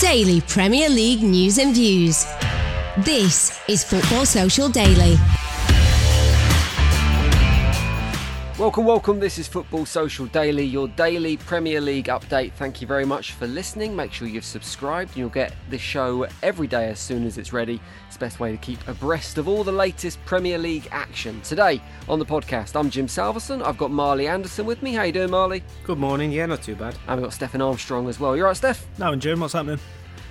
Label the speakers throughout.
Speaker 1: Daily Premier League news and views. This is Football Social Daily.
Speaker 2: Welcome, welcome. This is Football Social Daily, your daily Premier League update. Thank you very much for listening. Make sure you've subscribed and you'll get the show every day as soon as it's ready. It's the best way to keep abreast of all the latest Premier League action. Today on the podcast, I'm Jim Salverson. I've got Marley Anderson with me. How you doing, Marley?
Speaker 3: Good morning. Yeah, not too bad.
Speaker 2: And we've got Stefan Armstrong as well. You're right, Steph?
Speaker 3: No, and Jim, what's happening?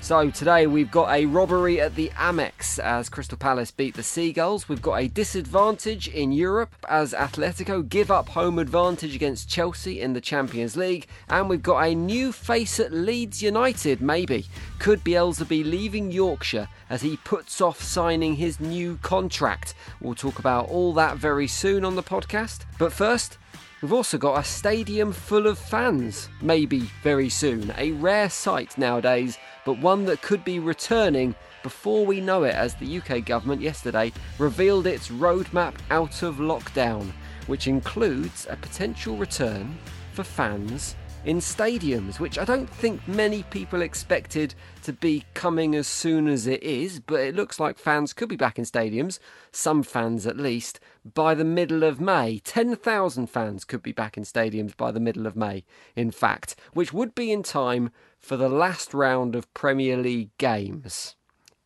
Speaker 2: So today we've got a robbery at the Amex as Crystal Palace beat the Seagulls. We've got a disadvantage in Europe as Atletico give up home advantage against Chelsea in the Champions League. And we've got a new face at Leeds United, maybe. Could Bielsa be leaving Yorkshire as he puts off signing his new contract? We'll talk about all that very soon on the podcast. But first, We've also got a stadium full of fans, maybe very soon. A rare sight nowadays, but one that could be returning before we know it, as the UK government yesterday revealed its roadmap out of lockdown, which includes a potential return for fans in stadiums, which I don't think many people expected to be coming as soon as it is, but it looks like fans could be back in stadiums, some fans at least, by the middle of May. 10,000 fans could be back in stadiums by the middle of May, in fact, which would be in time for the last round of Premier League games.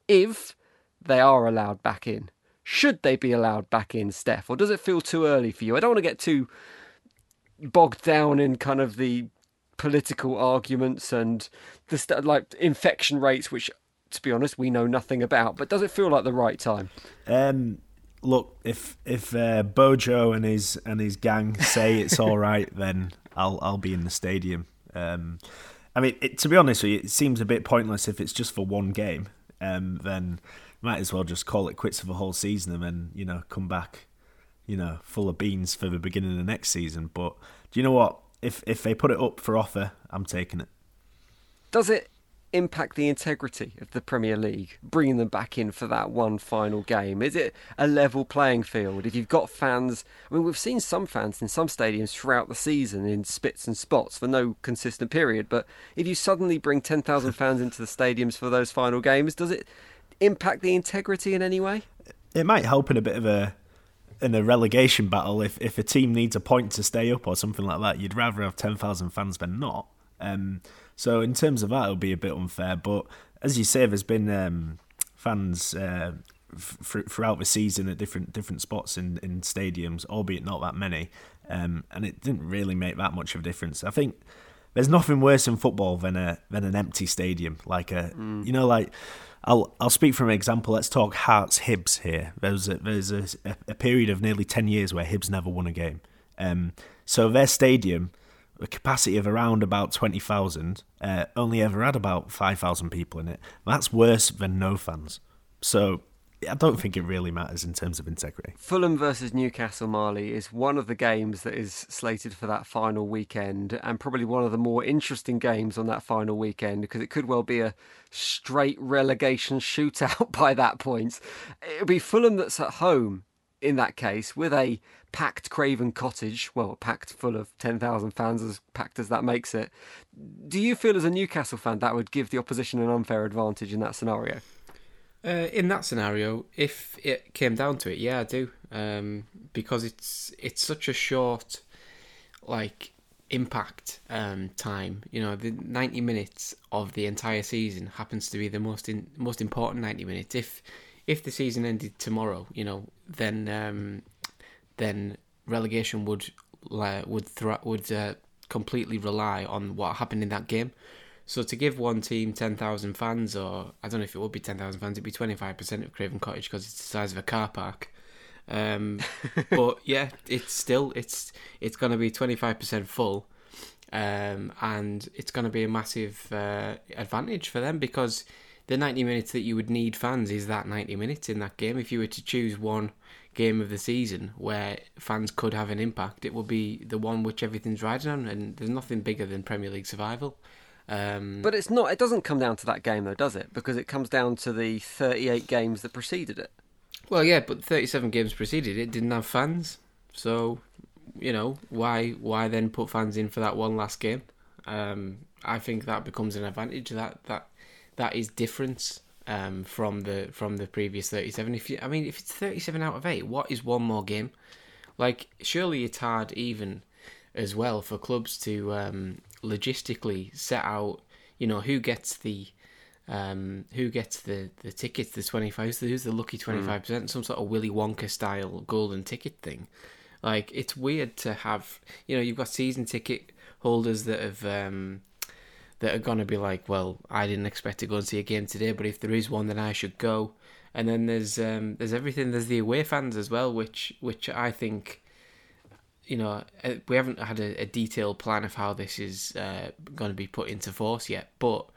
Speaker 2: If they are allowed back in. Should they be allowed back in, Steph? Or does it feel too early for you? I don't want to get too bogged down in kind of the political arguments and the st- like infection rates, which, to be honest, we know nothing about. But does it feel like the right time?
Speaker 3: Um, look, if if uh, Bojo and his and his gang say it's all right, then I'll I'll be in the stadium. Um, I mean, it, to be honest with you, it seems a bit pointless if it's just for one game. Um, then might as well just call it quits for the whole season and then you know come back, you know, full of beans for the beginning of the next season. But do you know what? if if they put it up for offer, I'm taking it.
Speaker 2: Does it impact the integrity of the Premier League, bringing them back in for that one final game? Is it a level playing field? If you've got fans, I mean, we've seen some fans in some stadiums throughout the season in spits and spots for no consistent period, but if you suddenly bring 10,000 fans into the stadiums for those final games, does it impact the integrity in any way?
Speaker 3: It might help in a bit of a in a relegation battle, if if a team needs a point to stay up or something like that, you'd rather have ten thousand fans than not. Um, so in terms of that, it'll be a bit unfair. But as you say, there's been um, fans uh, f- throughout the season at different different spots in, in stadiums, albeit not that many, um, and it didn't really make that much of a difference. I think there's nothing worse in football than a than an empty stadium, like a mm. you know like I'll I'll speak from an example. Let's talk Hearts Hibs here. There's a, there's a, a period of nearly ten years where Hibs never won a game. Um, so their stadium, a capacity of around about twenty thousand, uh, only ever had about five thousand people in it. That's worse than no fans. So I don't think it really matters in terms of integrity.
Speaker 2: Fulham versus Newcastle, Marley, is one of the games that is slated for that final weekend, and probably one of the more interesting games on that final weekend because it could well be a straight relegation shootout by that point. It'll be Fulham that's at home in that case with a packed Craven Cottage, well, packed full of 10,000 fans, as packed as that makes it. Do you feel as a Newcastle fan that would give the opposition an unfair advantage in that scenario?
Speaker 4: Uh, in that scenario, if it came down to it, yeah, I do, um, because it's it's such a short, like impact um, time. You know, the ninety minutes of the entire season happens to be the most in, most important ninety minutes. If if the season ended tomorrow, you know, then um, then relegation would uh, would would uh, completely rely on what happened in that game. So to give one team 10,000 fans, or I don't know if it would be 10,000 fans, it'd be 25% of Craven Cottage because it's the size of a car park. Um, but yeah, it's still it's it's going to be 25% full, um, and it's going to be a massive uh, advantage for them because the 90 minutes that you would need fans is that 90 minutes in that game. If you were to choose one game of the season where fans could have an impact, it would be the one which everything's riding on, and there's nothing bigger than Premier League survival. Um,
Speaker 2: but it's not. It doesn't come down to that game, though, does it? Because it comes down to the 38 games that preceded it.
Speaker 4: Well, yeah, but 37 games preceded it didn't have fans, so you know why why then put fans in for that one last game? Um, I think that becomes an advantage. That that that is different um, from the from the previous 37. If you, I mean, if it's 37 out of eight, what is one more game? Like, surely it's hard even as well for clubs to um, logistically set out, you know, who gets the um, who gets the, the tickets, the 25, who's the lucky 25%, mm. some sort of Willy Wonka style golden ticket thing. Like, it's weird to have, you know, you've got season ticket holders that have, um, that are going to be like, well, I didn't expect to go and see a game today, but if there is one, then I should go. And then there's um, there's everything. There's the away fans as well, which which I think you know, uh, we haven't had a, a detailed plan of how this is uh, going to be put into force yet, but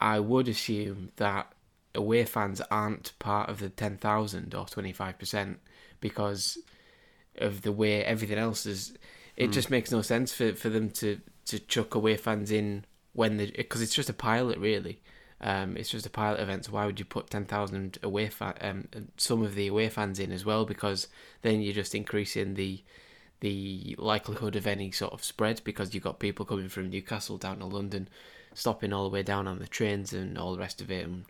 Speaker 4: I would assume that away fans aren't part of the 10,000 or 25% because of the way everything else is. It mm. just makes no sense for, for them to, to chuck away fans in when the because it's just a pilot really. Um, it's just a pilot event, so why would you put ten thousand away um, some of the away fans in as well? Because then you're just increasing the the likelihood of any sort of spread because you've got people coming from Newcastle down to London, stopping all the way down on the trains and all the rest of it, and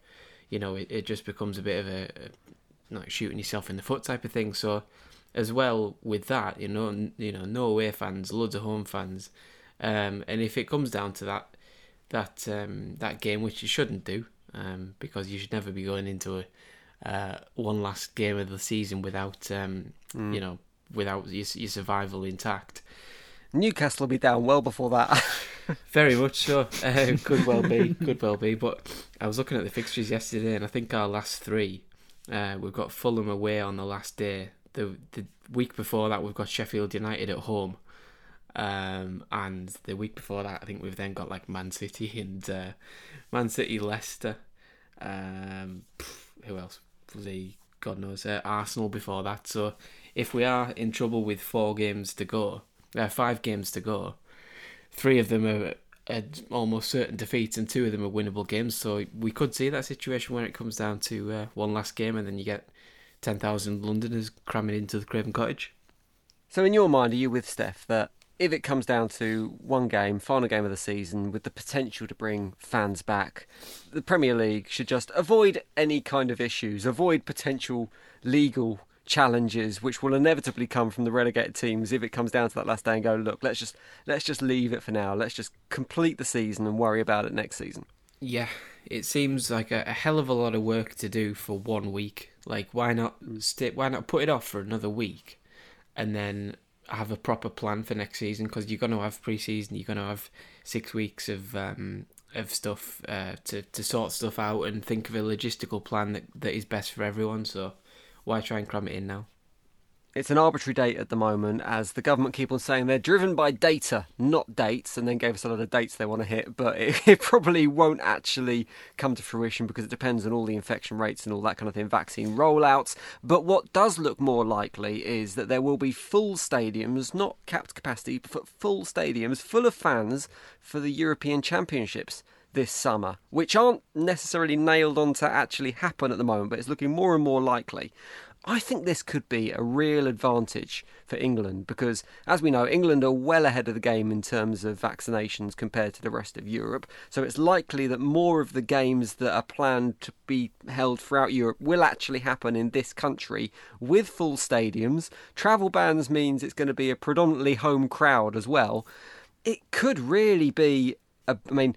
Speaker 4: you know it, it just becomes a bit of a, a like shooting yourself in the foot type of thing. So as well with that, you know, you know, no away fans, loads of home fans, um, and if it comes down to that that um, that game, which you shouldn't do, um, because you should never be going into a uh, one last game of the season without um, mm. you know without your, your survival intact.
Speaker 2: Newcastle will be down well before that.
Speaker 4: Very much so. Uh, could well be. Could well be. But I was looking at the fixtures yesterday, and I think our last three, uh, we've got Fulham away on the last day. The the week before that, we've got Sheffield United at home, um, and the week before that, I think we've then got like Man City and uh, Man City, Leicester. Um, who else? The God knows uh, Arsenal before that. So if we are in trouble with four games to go, uh, five games to go, three of them are, are almost certain defeats and two of them are winnable games. So we could see that situation where it comes down to uh, one last game and then you get 10,000 Londoners cramming into the Craven Cottage.
Speaker 2: So, in your mind, are you with Steph that if it comes down to one game, final game of the season, with the potential to bring fans back, the Premier League should just avoid any kind of issues, avoid potential legal challenges which will inevitably come from the relegated teams if it comes down to that last day and go look let's just let's just leave it for now. Let's just complete the season and worry about it next season.
Speaker 4: Yeah it seems like a, a hell of a lot of work to do for one week. Like why not mm. stay, why not put it off for another week and then have a proper plan for next season because you're going to have pre-season you're going to have six weeks of um, of stuff uh, to to sort stuff out and think of a logistical plan that, that is best for everyone so why try and cram it in now?
Speaker 2: It's an arbitrary date at the moment, as the government keep on saying they're driven by data, not dates, and then gave us a lot of dates they want to hit. But it, it, probably won't actually come to fruition because it depends on all the infection rates and all that kind of thing, vaccine rollouts. But what does look more likely is that there will be full stadiums, not capped capacity, but full stadiums full of fans for the European Championships this summer, which aren't necessarily nailed on to actually happen at the moment, but it's looking more and more likely. I think this could be a real advantage for England because, as we know, England are well ahead of the game in terms of vaccinations compared to the rest of Europe. So it's likely that more of the games that are planned to be held throughout Europe will actually happen in this country with full stadiums. Travel bans means it's going to be a predominantly home crowd as well. It could really be, a, I mean,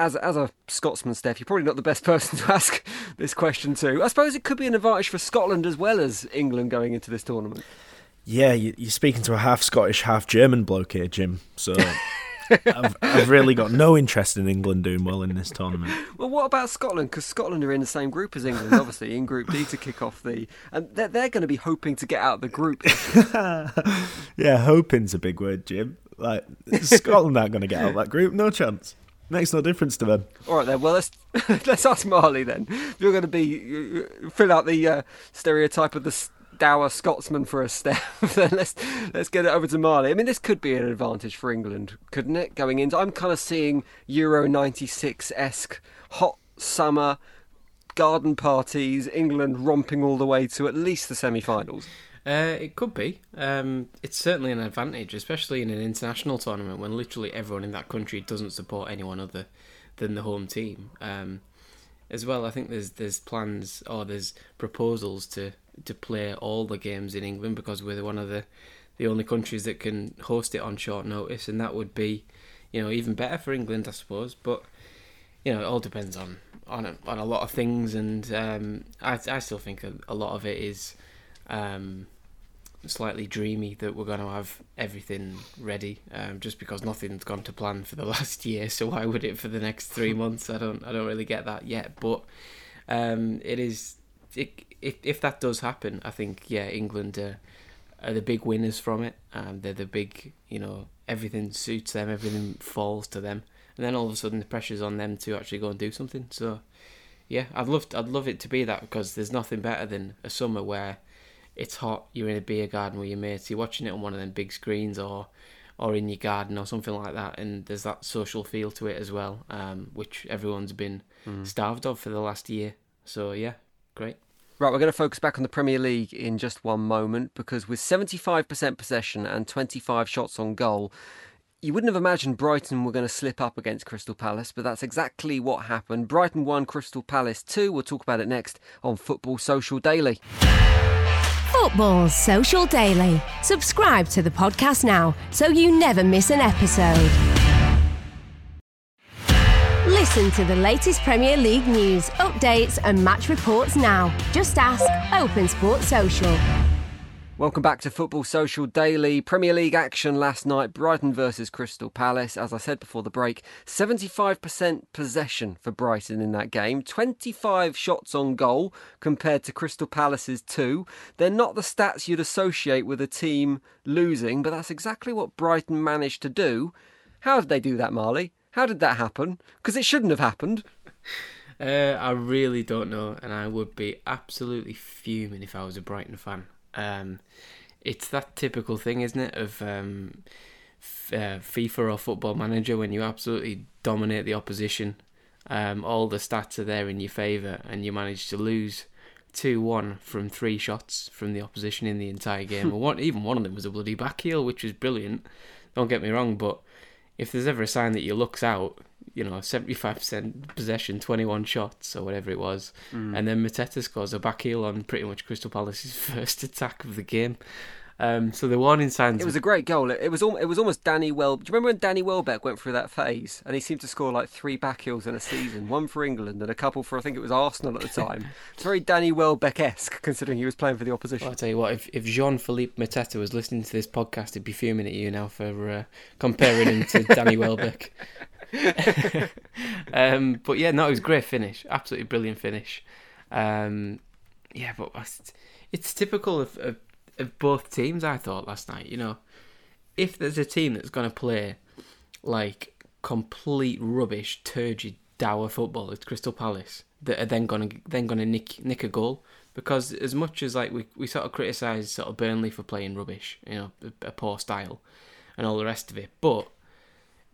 Speaker 2: as as a Scotsman, Steph, you're probably not the best person to ask this question to. I suppose it could be an advantage for Scotland as well as England going into this tournament.
Speaker 3: Yeah, you're speaking to a half Scottish, half German bloke here, Jim. So I've, I've, really got no interest in England doing well in this tournament.
Speaker 2: Well, what about Scotland? Because Scotland are in the same group as England, obviously, in Group D to kick off the. And they're, they're going to be hoping to get out of the group.
Speaker 3: yeah, hoping's a big word, Jim. Like, Scotland aren't going to get out of that group, no chance. Makes no difference to them.
Speaker 2: All right then. Well, let's let's ask Marley then. You're going to be fill out the uh, stereotype of the dour Scotsman for a step. let's let's get it over to Marley. I mean, this could be an advantage for England, couldn't it? Going into, I'm kind of seeing Euro '96 esque hot summer garden parties, England romping all the way to at least the semi-finals.
Speaker 4: Uh, it could be. Um, it's certainly an advantage, especially in an international tournament when literally everyone in that country doesn't support anyone other than the home team. Um, as well, I think there's there's plans or there's proposals to to play all the games in England because we're one of the the only countries that can host it on short notice, and that would be, you know, even better for England, I suppose. But you know, it all depends on on a, on a lot of things, and um, I I still think a, a lot of it is um, slightly dreamy that we're going to have everything ready, um, just because nothing's gone to plan for the last year. So why would it for the next three months? I don't I don't really get that yet, but um, it is. It, if if that does happen, I think yeah, England are, are the big winners from it. They're the big, you know, everything suits them, everything falls to them, and then all of a sudden the pressure's on them to actually go and do something. So yeah, I'd love I'd love it to be that because there's nothing better than a summer where it's hot, you're in a beer garden with your mates, you're watching it on one of them big screens or or in your garden or something like that, and there's that social feel to it as well, um, which everyone's been mm. starved of for the last year. So yeah, great.
Speaker 2: Right, we're going to focus back on the Premier League in just one moment because with 75% possession and 25 shots on goal, you wouldn't have imagined Brighton were going to slip up against Crystal Palace, but that's exactly what happened. Brighton won, Crystal Palace 2. We'll talk about it next on Football Social Daily.
Speaker 1: Football Social Daily. Subscribe to the podcast now so you never miss an episode. Listen to the latest Premier League news, updates, and match reports now. Just ask Open Sport Social.
Speaker 2: Welcome back to Football Social Daily. Premier League action last night Brighton versus Crystal Palace. As I said before the break, 75% possession for Brighton in that game, 25 shots on goal compared to Crystal Palace's two. They're not the stats you'd associate with a team losing, but that's exactly what Brighton managed to do. How did they do that, Marley? How did that happen? Because it shouldn't have happened.
Speaker 4: Uh, I really don't know, and I would be absolutely fuming if I was a Brighton fan. Um, it's that typical thing, isn't it, of um, f- uh, FIFA or Football Manager when you absolutely dominate the opposition. Um, all the stats are there in your favour, and you manage to lose two one from three shots from the opposition in the entire game. or one, even one of them was a bloody back heel, which was brilliant. Don't get me wrong, but if there's ever a sign that you looks out, you know, 75% possession, 21 shots or whatever it was. Mm. And then Mateta scores a back heel on pretty much Crystal Palace's first attack of the game. Um, so the one warning signs.
Speaker 2: It was a great goal. It, was al- it was almost Danny Well. Do you remember when Danny Welbeck went through that phase and he seemed to score like three back heels in a season, one for England and a couple for I think it was Arsenal at the time. it's very Danny Welbeck esque considering he was playing for the opposition.
Speaker 4: Well, I'll tell you what, if if Jean Philippe Mateta was listening to this podcast, he'd be fuming at you now for uh, comparing him to Danny Welbeck. um, but yeah, no, it was a great finish, absolutely brilliant finish. Um, yeah, but it's typical of, of of both teams. I thought last night, you know, if there's a team that's going to play like complete rubbish, turgid, dour football, it's Crystal Palace that are then going to then going to nick nick a goal. Because as much as like we we sort of criticise sort of Burnley for playing rubbish, you know, a, a poor style, and all the rest of it, but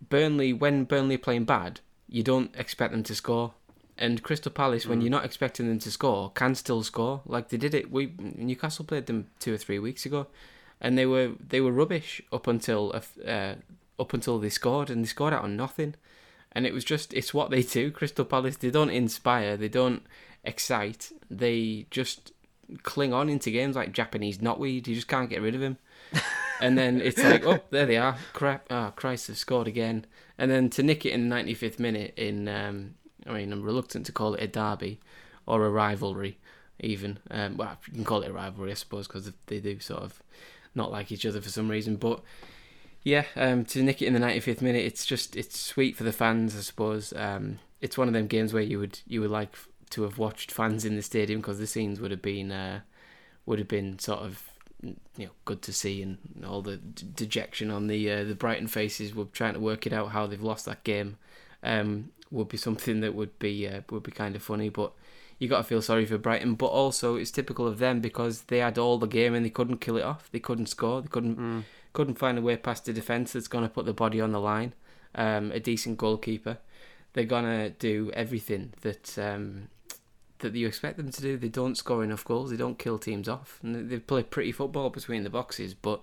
Speaker 4: Burnley when Burnley are playing bad, you don't expect them to score. And Crystal Palace, mm. when you're not expecting them to score, can still score. Like they did it. We Newcastle played them two or three weeks ago, and they were they were rubbish up until uh, up until they scored, and they scored out on nothing. And it was just it's what they do. Crystal Palace they don't inspire, they don't excite, they just cling on into games like Japanese knotweed. You just can't get rid of him. and then it's like, oh, there they are. Crap! Oh, Christ, they've scored again. And then to nick it in the 95th minute in um, I mean, I'm reluctant to call it a derby or a rivalry, even. Um, well, you can call it a rivalry, I suppose, because they do sort of not like each other for some reason. But yeah, um, to nick it in the 95th minute, it's just it's sweet for the fans, I suppose. Um, it's one of them games where you would you would like to have watched fans in the stadium because the scenes would have been uh, would have been sort of you know good to see and all the dejection on the uh, the Brighton faces were trying to work it out how they've lost that game. Um, would be something that would be uh, would be kind of funny. But you got to feel sorry for Brighton. But also, it's typical of them because they had all the game and they couldn't kill it off. They couldn't score. They couldn't mm. couldn't find a way past the defense that's going to put the body on the line. Um, a decent goalkeeper. They're gonna do everything that um, that you expect them to do. They don't score enough goals. They don't kill teams off. And they play pretty football between the boxes. But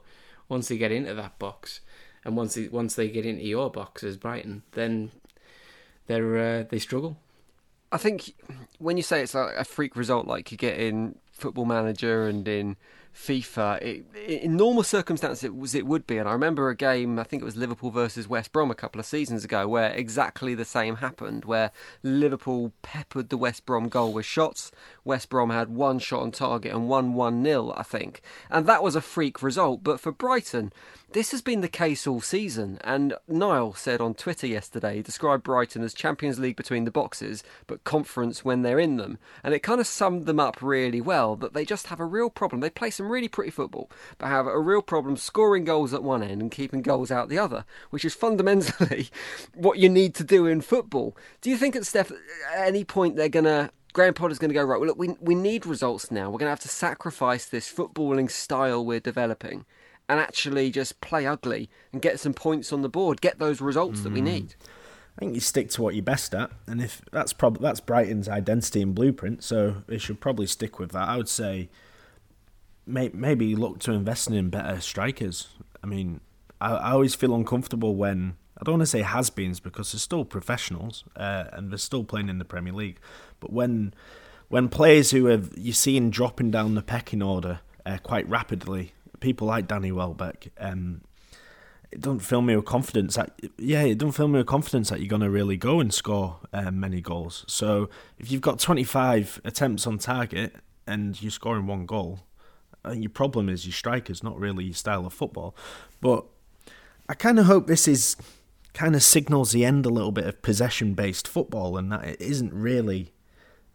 Speaker 4: once they get into that box, and once they, once they get into your box as Brighton, then they're uh, they struggle.
Speaker 2: I think when you say it's like a freak result, like you get in Football Manager and in FIFA, it, in normal circumstances it was it would be. And I remember a game, I think it was Liverpool versus West Brom a couple of seasons ago, where exactly the same happened, where Liverpool peppered the West Brom goal with shots. West Brom had one shot on target and won one 0 I think, and that was a freak result. But for Brighton, this has been the case all season, and Niall said on Twitter yesterday, he described Brighton as Champions League between the boxes, but conference when they're in them. And it kind of summed them up really well that they just have a real problem. They play some really pretty football, but have a real problem scoring goals at one end and keeping goals out the other, which is fundamentally what you need to do in football. Do you think at Steph, at any point they're going to Graham Potter's going to go right. Well, look, we we need results now. We're going to have to sacrifice this footballing style we're developing and actually just play ugly and get some points on the board, get those results mm. that we hmm. need.
Speaker 3: I think you stick to what you're best at, and if that's prob- that's Brighton's identity and blueprint, so they should probably stick with that. I would say may- maybe look to investing in better strikers. I mean, I, I always feel uncomfortable when I don't want to say has-beens because they're still professionals uh, and they're still playing in the Premier League, but when when players who have you seen dropping down the pecking order uh, quite rapidly people like Danny Welbeck, um, it don't fill me with confidence that yeah, it don't fill me with confidence that you're gonna really go and score um, many goals. So if you've got 25 attempts on target and you're scoring one goal, I your problem is your strikers, not really your style of football. But I kind of hope this is kind of signals the end a little bit of possession based football and that it isn't really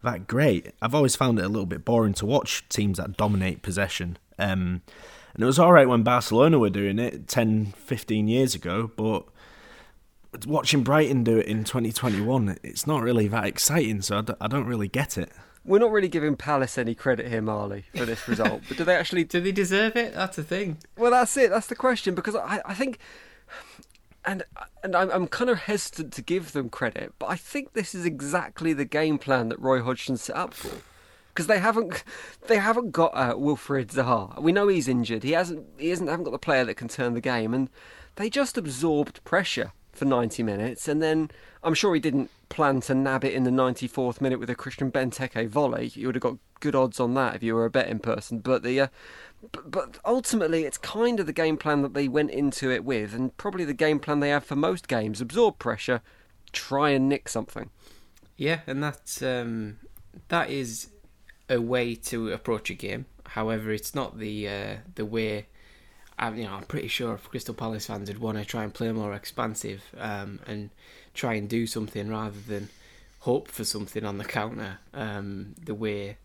Speaker 3: that great. I've always found it a little bit boring to watch teams that dominate possession. Um, and it was all right when Barcelona were doing it 10, 15 years ago, but watching Brighton do it in 2021, it's not really that exciting, so I don't really get it.
Speaker 2: We're not really giving Palace any credit here, Marley, for this result. but do they actually?
Speaker 4: do they deserve it? That's the thing.
Speaker 2: Well, that's it. That's the question because I, I think, and and I'm, I'm kind of hesitant to give them credit, but I think this is exactly the game plan that Roy Hodgson set up for because they haven't they haven't got uh, Wilfried Zaha. We know he's injured. He hasn't he hasn't haven't got the player that can turn the game, and they just absorbed pressure for 90 minutes, and then I'm sure he didn't plan to nab it in the 94th minute with a Christian Benteke volley. You would have got good odds on that if you were a betting person. But the uh, but, but ultimately, it's kind of the game plan that they went into it with, and probably the game plan they have for most games: absorb pressure, try and nick something.
Speaker 4: Yeah, and that's um, that is a way to approach a game. However, it's not the uh, the way. I, you know, I'm pretty sure if Crystal Palace fans would want to try and play more expansive um, and try and do something rather than hope for something on the counter. Um, the way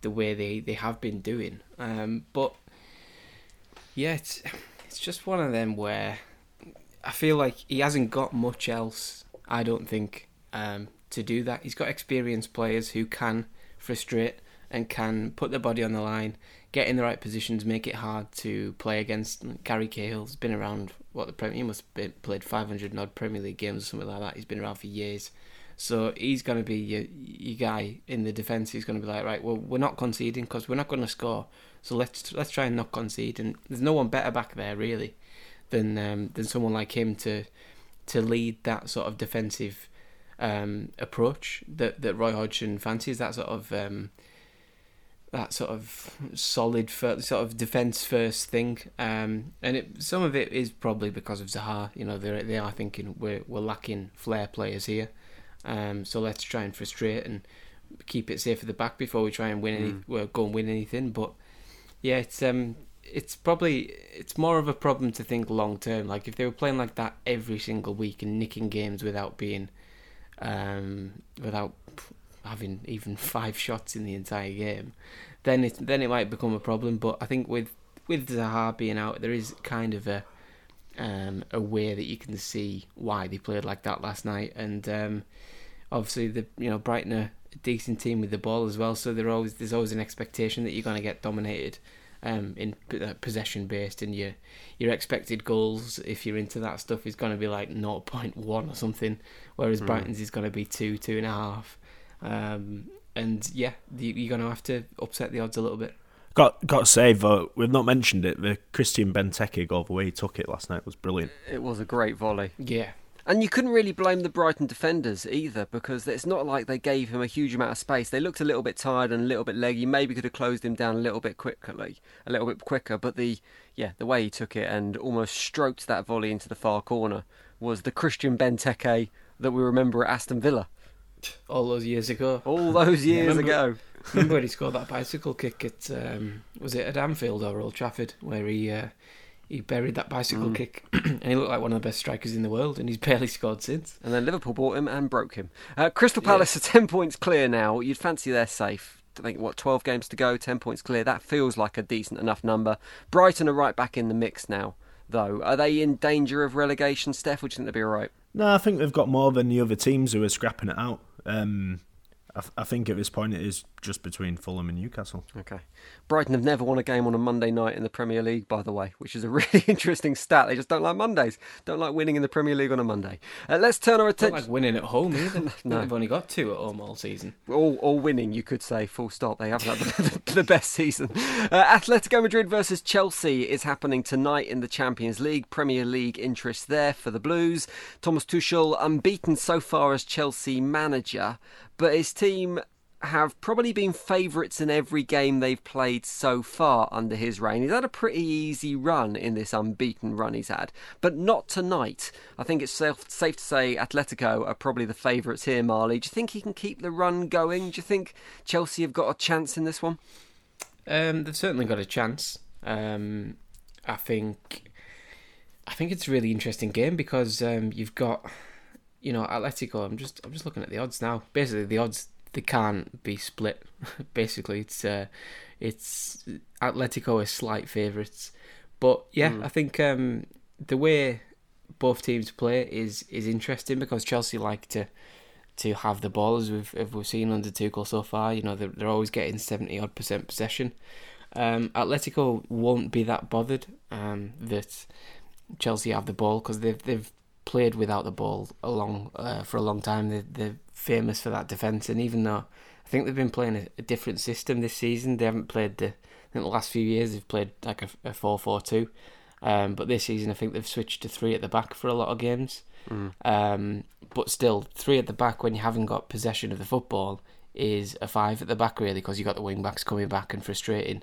Speaker 4: the way they, they have been doing. Um, but Yeah, it's it's just one of them where I feel like he hasn't got much else. I don't think um, to do that. He's got experienced players who can frustrate and can put their body on the line, get in the right positions, make it hard to play against. Gary Cahill's been around what the Premier he must have played 500 odd Premier League games or something like that. He's been around for years. So he's going to be your, your guy in the defence. He's going to be like, right, well, we're not conceding because we're not going to score. So let's let's try and not concede. And there's no one better back there really than um, than someone like him to to lead that sort of defensive um, approach that that Roy Hodgson fancies. That sort of um, that sort of solid sort of defense first thing. Um, and it, some of it is probably because of Zaha. You know, they they are thinking we're we're lacking flair players here. Um, so let's try and frustrate and keep it safe at the back before we try and win any, mm. well, go and win anything. But yeah, it's um, it's probably it's more of a problem to think long term. Like if they were playing like that every single week and nicking games without being, um, without having even five shots in the entire game, then it then it might become a problem. But I think with with Zaha being out, there is kind of a um, a way that you can see why they played like that last night. And um, obviously, the you know Brighton are a decent team with the ball as well, so there always there's always an expectation that you're going to get dominated um, in uh, possession based, and your your expected goals if you're into that stuff is going to be like 0.1 or something, whereas mm. Brighton's is going to be two two and a half. Um, and yeah, you're going to have to upset the odds a little bit.
Speaker 3: Got got to say though, we've not mentioned it. The Christian Benteke goal, the way he took it last night was brilliant.
Speaker 2: It was a great volley.
Speaker 4: Yeah.
Speaker 2: And you couldn't really blame the Brighton defenders either because it's not like they gave him a huge amount of space. They looked a little bit tired and a little bit leggy. Maybe could have closed him down a little bit quickly, a little bit quicker. But the yeah, the way he took it and almost stroked that volley into the far corner was the Christian Benteke that we remember at Aston Villa.
Speaker 4: All those years ago.
Speaker 2: All those years
Speaker 4: remember,
Speaker 2: ago.
Speaker 4: remember when he scored that bicycle kick at um, was it at Anfield or Old Trafford where he uh, he buried that bicycle mm. kick and he looked like one of the best strikers in the world and he's barely scored since.
Speaker 2: And then Liverpool bought him and broke him. Uh, Crystal Palace yeah. are ten points clear now. You'd fancy they're safe. I think what 12 games to go, 10 points clear. That feels like a decent enough number. Brighton are right back in the mix now, though. Are they in danger of relegation, Steph? Would you think they'll be all right?
Speaker 3: No, I think they've got more than the other teams who are scrapping it out. Um, I, th- I, think at this point it is just between Fulham and Newcastle.
Speaker 2: Okay. Brighton have never won a game on a Monday night in the Premier League, by the way, which is a really interesting stat. They just don't like Mondays. Don't like winning in the Premier League on a Monday. Uh, let's turn our attention.
Speaker 4: Don't like winning at home either. no. They've only got two at home all season.
Speaker 2: All, all winning, you could say. Full stop. They haven't had the, the best season. Uh, Atletico Madrid versus Chelsea is happening tonight in the Champions League. Premier League interest there for the Blues. Thomas Tuchel unbeaten so far as Chelsea manager, but his team have probably been favourites in every game they've played so far under his reign. He's had a pretty easy run in this unbeaten run he's had, but not tonight. I think it's safe, to say Atletico are probably the favourites here, Marley. Do you think he can keep the run going? Do you think Chelsea have got a chance in this one?
Speaker 4: Um, they've certainly got a chance. Um, I think. I think it's a really interesting game because um, you've got, you know, Atletico. I'm just I'm just looking at the odds now. Basically, the odds they can't be split. Basically, it's uh, it's Atletico is slight favourites, but yeah, mm. I think um, the way both teams play is is interesting because Chelsea like to to have the ball as we've as we've seen under Tuchel so far. You know they're, they're always getting seventy odd percent possession. Um, Atletico won't be that bothered um, that Chelsea have the ball because they've they've played without the ball a long uh, for a long time. They they're famous for that defence, and even though I think they've been playing a, a different system this season, they haven't played the. In the last few years, they've played like a, a 4 4 2. Um, but this season, I think they've switched to three at the back for a lot of games. Mm. Um, but still, three at the back when you haven't got possession of the football is a five at the back, really, because you've got the wing backs coming back and frustrating.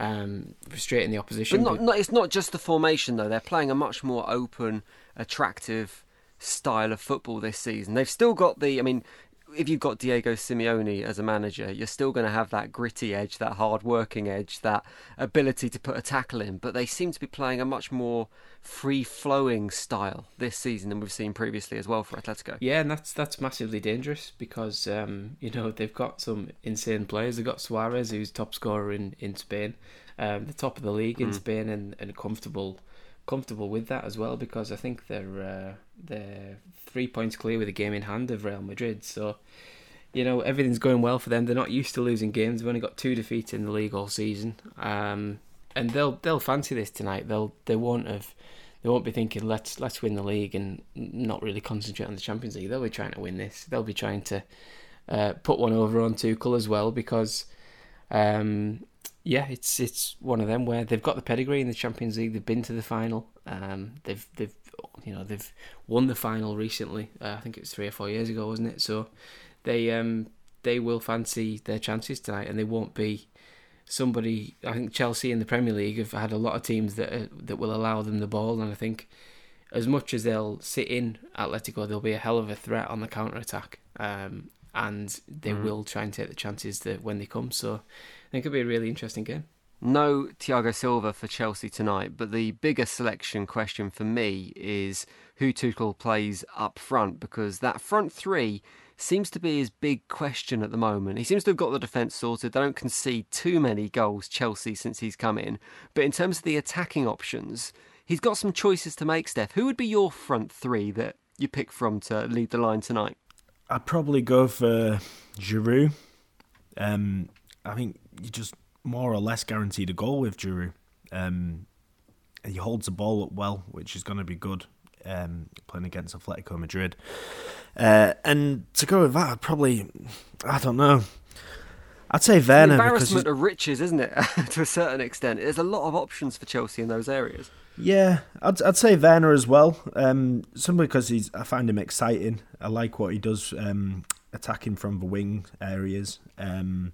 Speaker 4: Um, frustrating the opposition.
Speaker 2: But not, not, it's not just the formation though. They're playing a much more open, attractive style of football this season. They've still got the. I mean, if you've got Diego Simeone as a manager, you're still going to have that gritty edge, that hard working edge, that ability to put a tackle in. But they seem to be playing a much more free flowing style this season than we've seen previously as well for Atletico.
Speaker 4: Yeah, and that's that's massively dangerous because um, you know they've got some insane players. They've got Suarez, who's top scorer in in Spain. um, the top of the league in mm. Spain and, and comfortable comfortable with that as well because I think they're uh, they're three points clear with a game in hand of Real Madrid. So you know everything's going well for them. They're not used to losing games. They've only got two defeats in the league all season, um, and they'll they'll fancy this tonight. They'll they won't have they won't be thinking let's let's win the league and not really concentrate on the Champions League. They'll be trying to win this. They'll be trying to uh, put one over on Tuchel as well because um, yeah, it's it's one of them where they've got the pedigree in the Champions League. They've been to the final. Um, they've they've you know they've won the final recently. Uh, I think it was three or four years ago, wasn't it? So they um they will fancy their chances tonight, and they won't be somebody. I think Chelsea in the Premier League have had a lot of teams that are, that will allow them the ball, and I think as much as they'll sit in Atletico, they'll be a hell of a threat on the counter attack, um, and they mm. will try and take the chances that when they come. So it could be a really interesting game.
Speaker 2: No Thiago Silva for Chelsea tonight, but the bigger selection question for me is who Tuchel plays up front because that front three seems to be his big question at the moment. He seems to have got the defence sorted. They don't concede too many goals, Chelsea, since he's come in. But in terms of the attacking options, he's got some choices to make, Steph. Who would be your front three that you pick from to lead the line tonight?
Speaker 3: I'd probably go for Giroud. Um, I think you just more or less guaranteed a goal with Giroud. Um, he holds the ball up well, which is going to be good um, playing against Atletico Madrid. Uh, and to go with that, I'd probably, I don't know. I'd say Werner.
Speaker 2: embarrassment of riches, isn't it? to a certain extent, there's a lot of options for Chelsea in those areas.
Speaker 3: Yeah, I'd I'd say Werner as well. Um, simply because he's, I find him exciting. I like what he does, um, attacking from the wing areas. Um,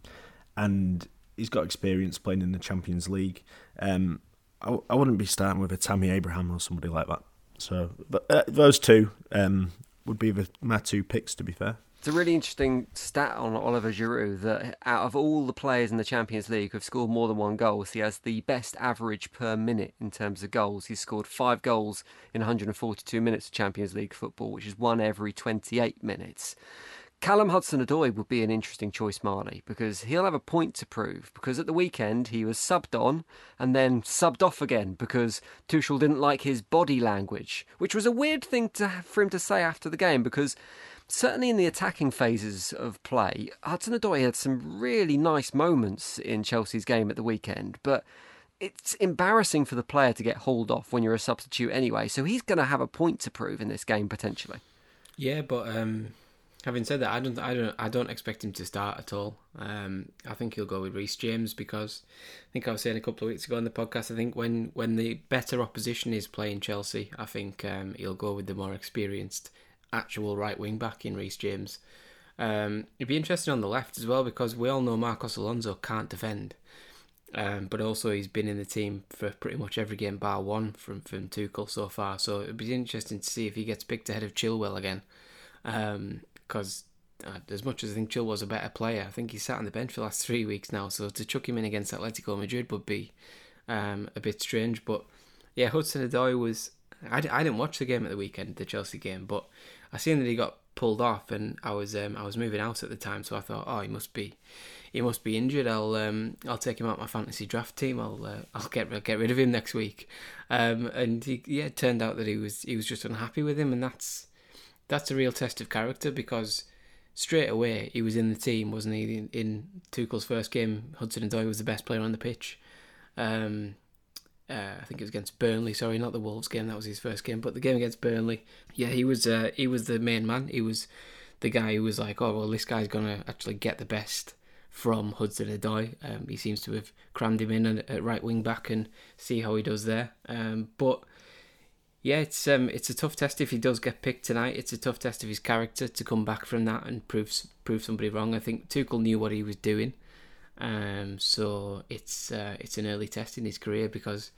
Speaker 3: and he's got experience playing in the Champions League. Um, I, I wouldn't be starting with a Tammy Abraham or somebody like that. So, but uh, those two um, would be the, my two picks. To be fair.
Speaker 2: It's a really interesting stat on Oliver Giroud that out of all the players in the Champions League who've scored more than one goal, he has the best average per minute in terms of goals. He's scored five goals in 142 minutes of Champions League football, which is one every 28 minutes. Callum Hudson Odoi would be an interesting choice, Marley, because he'll have a point to prove. Because at the weekend he was subbed on and then subbed off again because Tuchel didn't like his body language, which was a weird thing to, for him to say after the game because certainly in the attacking phases of play, Hudson Odoi had some really nice moments in Chelsea's game at the weekend, but it's embarrassing for the player to get hauled off when you're a substitute anyway. So he's going to have a point to prove in this game potentially.
Speaker 4: Yeah, but um, Having said that, I don't, I don't, I don't expect him to start at all. Um, I think he'll go with Reece James because I think I was saying a couple of weeks ago on the podcast. I think when when the better opposition is playing Chelsea, I think um, he'll go with the more experienced actual right wing back in Reece James. Um, it'd be interesting on the left as well because we all know Marcos Alonso can't defend. Um, but also he's been in the team for pretty much every game bar one from from Tuchel so far. So it'd be interesting to see if he gets picked ahead of Chilwell again. Um, because uh, as much as I think Chilwell's a better player, I think he's sat on the bench for the last three weeks now. So to chuck him in against Atletico Madrid would be um, a bit strange. But yeah, Hudson Odoi was. I, I didn't watch the game at the weekend, the Chelsea game, but I seen that he got pulled off, and I was um, I was moving out at the time, so I thought, oh, he must be he must be injured. I'll um, I'll take him out my fantasy draft team. I'll uh, I'll get get rid of him next week. Um, and he, yeah, it turned out that he was he was just unhappy with him, and that's that's a real test of character because straight away he was in the team, wasn't he? In, in Tuchel's first game, Hudson Odoi was the best player on the pitch. Um, uh, I think it was against Burnley. Sorry, not the Wolves game. That was his first game, but the game against Burnley. Yeah, he was. Uh, he was the main man. He was the guy who was like, "Oh well, this guy's gonna actually get the best from Hudson Odoi." Um, he seems to have crammed him in at, right wing back and see how he does there. Um, but yeah, it's um, it's a tough test if he does get picked tonight. It's a tough test of his character to come back from that and prove prove somebody wrong. I think Tuchel knew what he was doing, um, so it's uh, it's an early test in his career because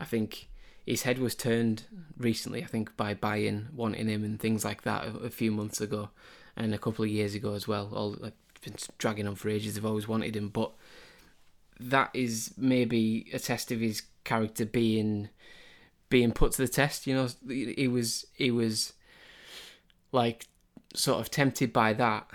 Speaker 4: I think his head was turned recently. I think by Bayern wanting him and things like that a, a few months ago, and a couple of years ago as well. All like been dragging on for ages. They've always wanted him, but that is maybe a test of his character being being put to the test. You know, he was he was like sort of tempted by that,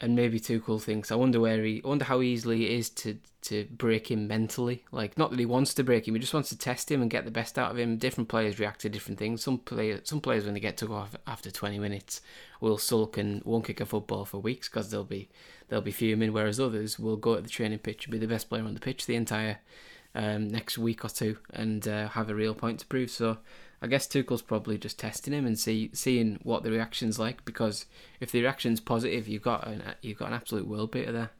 Speaker 4: and maybe two cool things. I wonder where he. I wonder how easily it is to to break him mentally. Like not that he wants to break him, he just wants to test him and get the best out of him. Different players react to different things. Some players, some players when they get took off after twenty minutes, will sulk and won't kick a football for weeks because they'll be they'll be fuming. Whereas others will go at the training pitch and be the best player on the pitch the entire um, next week or two and uh, have a real point to prove. So I guess Tuchel's probably just testing him and see seeing what the reaction's like because if the reaction's positive, you've got an you've got an absolute world beater there.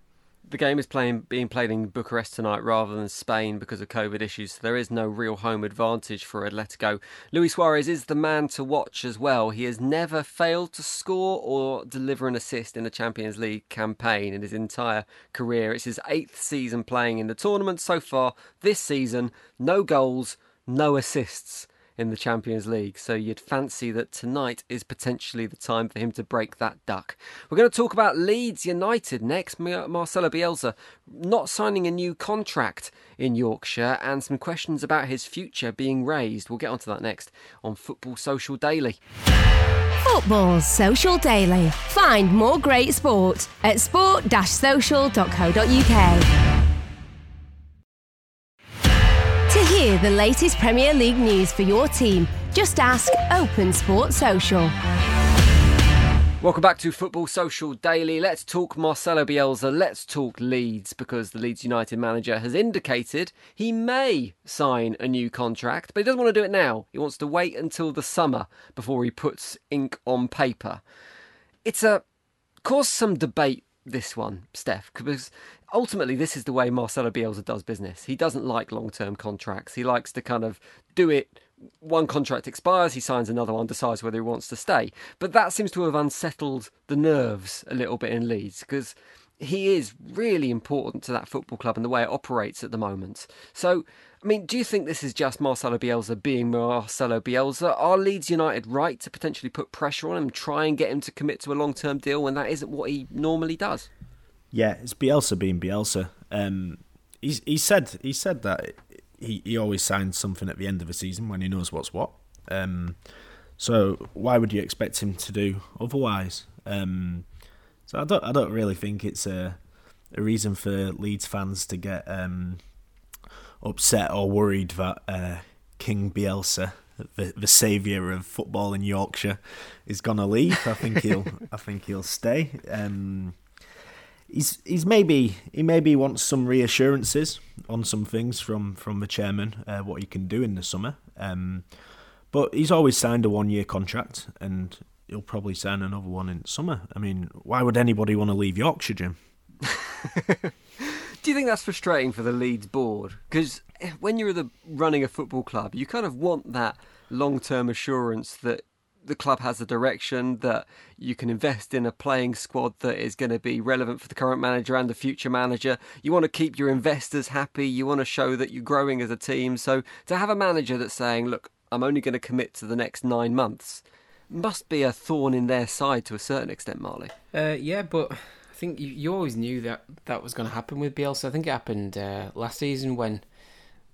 Speaker 2: The game is playing being played in Bucharest tonight rather than Spain because of COVID issues. So there is no real home advantage for Atletico. Luis Suarez is the man to watch as well. He has never failed to score or deliver an assist in a Champions League campaign in his entire career. It's his eighth season playing in the tournament so far. This season, no goals, no assists in the Champions League. So you'd fancy that tonight is potentially the time for him to break that duck. We're going to talk about Leeds United next. Marcelo Bielsa not signing a new contract in Yorkshire and some questions about his future being raised. We'll get onto that next on Football Social Daily.
Speaker 1: Football Social Daily. Find more great sport at sport-social.co.uk. hear the latest Premier League news for your team, just ask Open Sport Social.
Speaker 2: Welcome back to Football Social Daily. Let's talk Marcelo Bielsa. Let's talk Leeds because the Leeds United manager has indicated he may sign a new contract, but he doesn't want to do it now. He wants to wait until the summer before he puts ink on paper. It's a caused some debate this one, Steph, because ultimately this is the way Marcelo Bielsa does business. He doesn't like long-term contracts. He likes to kind of do it one contract expires, he signs another one, decides whether he wants to stay. But that seems to have unsettled the nerves a little bit in Leeds because he is really important to that football club and the way it operates at the moment. So, I mean, do you think this is just Marcelo Bielsa being Marcelo Bielsa? Are Leeds United right to potentially put pressure on him, try and get him to commit to a long term deal when that isn't what he normally does?
Speaker 3: Yeah, it's Bielsa being Bielsa. Um, he's he said he said that he, he always signs something at the end of a season when he knows what's what. Um, so why would you expect him to do otherwise? Um, so I don't I don't really think it's a a reason for Leeds fans to get um, upset or worried that uh, King Bielsa, the the saviour of football in Yorkshire, is gonna leave. I think he'll I think he'll stay. Um, he's he's maybe he maybe wants some reassurances on some things from from the chairman uh, what he can do in the summer. Um, but he's always signed a one year contract, and he'll probably sign another one in summer. I mean, why would anybody want to leave Yorkshire, Jim?
Speaker 2: do you think that's frustrating for the Leeds board? Because when you're the running a football club, you kind of want that long term assurance that the club has a direction that you can invest in a playing squad that is going to be relevant for the current manager and the future manager. You want to keep your investors happy. You want to show that you're growing as a team. So to have a manager that's saying, "Look, I'm only going to commit to the next nine months," must be a thorn in their side to a certain extent, Marley.
Speaker 4: Uh, yeah, but I think you, you always knew that that was going to happen with Bielsa. I think it happened uh, last season when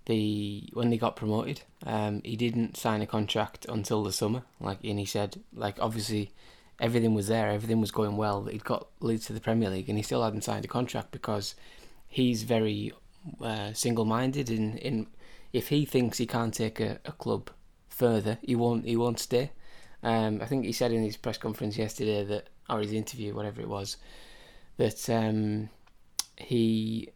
Speaker 4: the when they got promoted, um, he didn't sign a contract until the summer. Like, and he said, like, obviously, everything was there, everything was going well. He'd got Leeds to the Premier League, and he still hadn't signed a contract because he's very uh, single-minded. In in if he thinks he can't take a, a club further, he won't he won't stay. Um, I think he said in his press conference yesterday that, or his interview, whatever it was, that um, he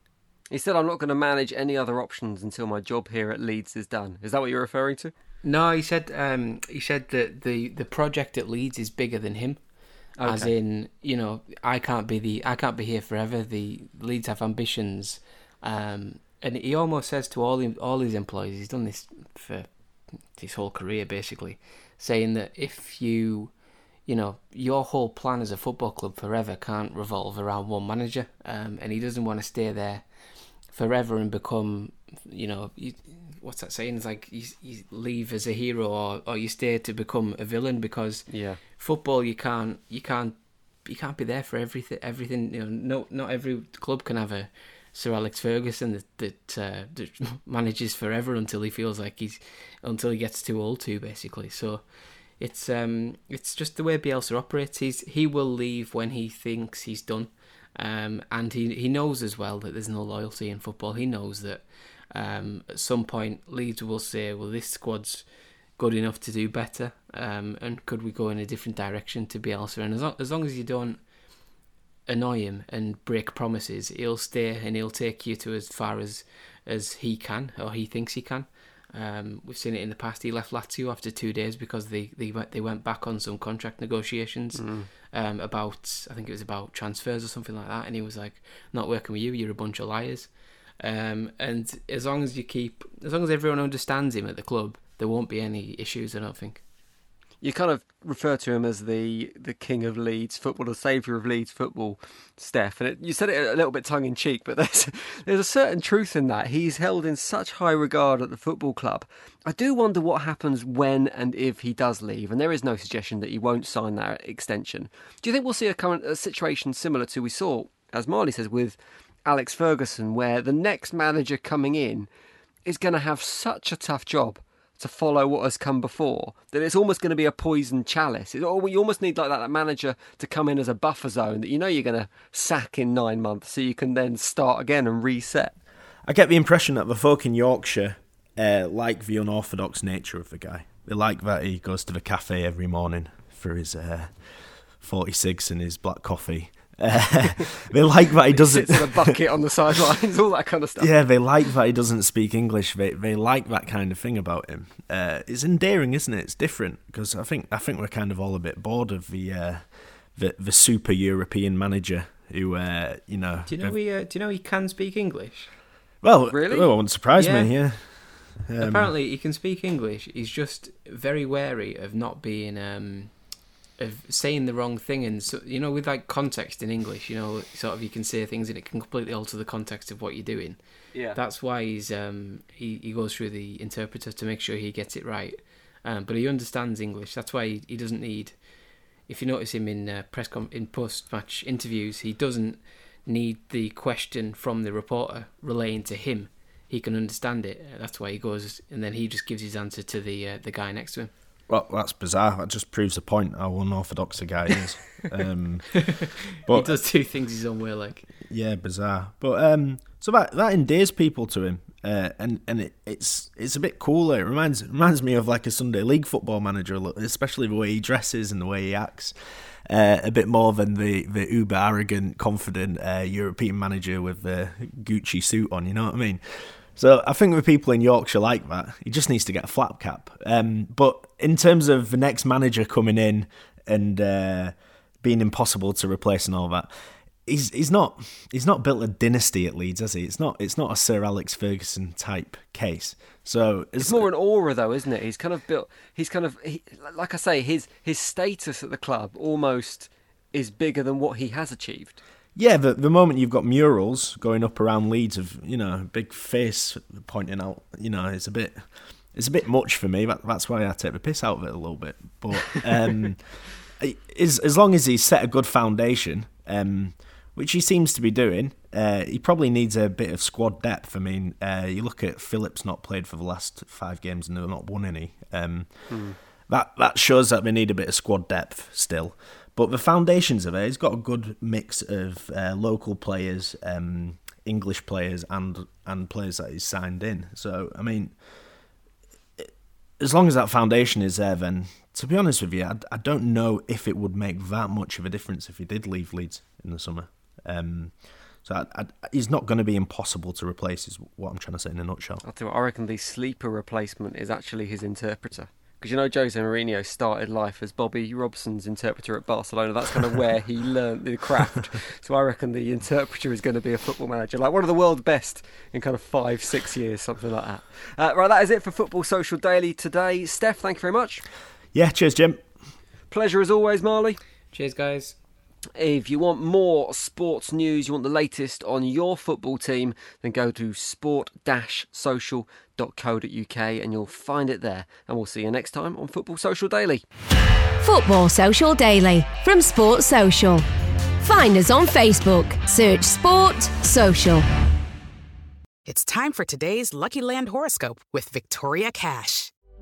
Speaker 2: he said, I'm not going to manage any other options until my job here at Leeds is done. Is that what you're referring to?
Speaker 4: No, he said um, he said that the, the project at Leeds is bigger than him. Okay. As in, you know, I can't be the I can't be here forever. The Leeds have ambitions, um, and he almost says to all all his employees, he's done this for his whole career basically, saying that if you, you know, your whole plan as a football club forever can't revolve around one manager, um, and he doesn't want to stay there forever and become, you know, you, what's that saying? It's like you, you leave as a hero or, or you stay to become a villain because
Speaker 2: yeah,
Speaker 4: football you can't you can't you can't be there for everything. Everything you know, no, not every club can have a Sir Alex Ferguson that that, uh, that manages forever until he feels like he's until he gets too old to basically. So it's um it's just the way Bielsa operates. He's he will leave when he thinks he's done. Um, and he he knows as well that there's no loyalty in football. He knows that um, at some point Leeds will say, "Well, this squad's good enough to do better, um, and could we go in a different direction to Bielsa?" And as long, as long as you don't annoy him and break promises, he'll stay and he'll take you to as far as as he can or he thinks he can. Um, we've seen it in the past. He left Lazio after two days because they they went they went back on some contract negotiations mm. Um, about I think it was about transfers or something like that, and he was like, "Not working with you. You're a bunch of liars." Um, and as long as you keep, as long as everyone understands him at the club, there won't be any issues. I don't think
Speaker 2: you kind of refer to him as the the king of Leeds football, the saviour of Leeds football, Steph. And it, you said it a little bit tongue in cheek, but there's there's a certain truth in that. He's held in such high regard at the football club. I do wonder what happens when and if he does leave, and there is no suggestion that he won't sign that extension. Do you think we'll see a current a situation similar to we saw, as Marley says, with Alex Ferguson, where the next manager coming in is going to have such a tough job? To follow what has come before. That it's almost going to be a poison chalice. It, you almost need like that, that manager to come in as a buffer zone that you know you're going to sack in nine months, so you can then start again and reset.
Speaker 3: I get the impression that the folk in Yorkshire uh, like the unorthodox nature of the guy. They like that he goes to the cafe every morning for his uh, 46 and his black coffee uh, they like that he doesn't.
Speaker 2: Sits in a bucket on the sidelines, all that kind of stuff.
Speaker 3: Yeah, they like that he doesn't speak English. They they like that kind of thing about him. Uh, it's endearing, isn't it? It's different because I think I think we're kind of all a bit bored of the uh, the the super European manager who uh, you know.
Speaker 4: Do you know he? Uh, do you know he can speak English?
Speaker 3: Well,
Speaker 2: really?
Speaker 3: Well, it wouldn't surprise
Speaker 4: yeah.
Speaker 3: me. Yeah.
Speaker 4: Um, Apparently, he can speak English. He's just very wary of not being. Um, of saying the wrong thing and so you know with like context in english you know sort of you can say things and it can completely alter the context of what you're doing.
Speaker 2: Yeah.
Speaker 4: That's why he's um he, he goes through the interpreter to make sure he gets it right. Um, but he understands english. That's why he, he doesn't need if you notice him in uh, press com- in post match interviews he doesn't need the question from the reporter relaying to him. He can understand it. That's why he goes and then he just gives his answer to the uh, the guy next to him
Speaker 3: well, that's bizarre. That just proves the point how unorthodox a guy is. Um,
Speaker 4: but he does do things his own way, like
Speaker 3: yeah, bizarre. But um, so that that endears people to him, uh, and and it, it's it's a bit cooler. It reminds reminds me of like a Sunday League football manager, especially the way he dresses and the way he acts. Uh, a bit more than the, the uber arrogant, confident uh, European manager with the Gucci suit on. You know what I mean? So I think with people in Yorkshire like that, he just needs to get a flat cap. Um, but in terms of the next manager coming in and uh, being impossible to replace and all that, he's he's not he's not built a dynasty at Leeds, has he? It's not it's not a Sir Alex Ferguson type case. So
Speaker 2: it's, it's more an aura, though, isn't it? He's kind of built. He's kind of he, like I say, his his status at the club almost is bigger than what he has achieved.
Speaker 3: Yeah, the the moment you've got murals going up around Leeds of you know big face pointing out, you know, it's a bit it's a bit much for me. That, that's why I take the piss out of it a little bit. But um, as as long as he's set a good foundation, um, which he seems to be doing, uh, he probably needs a bit of squad depth. I mean, uh, you look at Phillips not played for the last five games and they've not won any. Um, mm. That that shows that we need a bit of squad depth still. But the foundations of it, he's got a good mix of uh, local players, um, English players, and and players that he's signed in. So I mean, as long as that foundation is there, then to be honest with you, I, I don't know if it would make that much of a difference if he did leave Leeds in the summer. Um, so I, I, he's not going to be impossible to replace. Is what I'm trying to say in a nutshell.
Speaker 2: I'll what, I reckon the sleeper replacement is actually his interpreter. Because you know Jose Mourinho started life as Bobby Robson's interpreter at Barcelona. That's kind of where he learned the craft. so I reckon the interpreter is going to be a football manager, like one of the world's best in kind of five, six years, something like that. Uh, right, that is it for Football Social Daily today. Steph, thank you very much.
Speaker 3: Yeah, cheers, Jim.
Speaker 2: Pleasure as always, Marley.
Speaker 4: Cheers, guys.
Speaker 2: If you want more sports news, you want the latest on your football team, then go to sport-social.co.uk and you'll find it there. And we'll see you next time on Football Social Daily.
Speaker 1: Football Social Daily from Sports Social. Find us on Facebook. Search Sport Social.
Speaker 5: It's time for today's Lucky Land horoscope with Victoria Cash.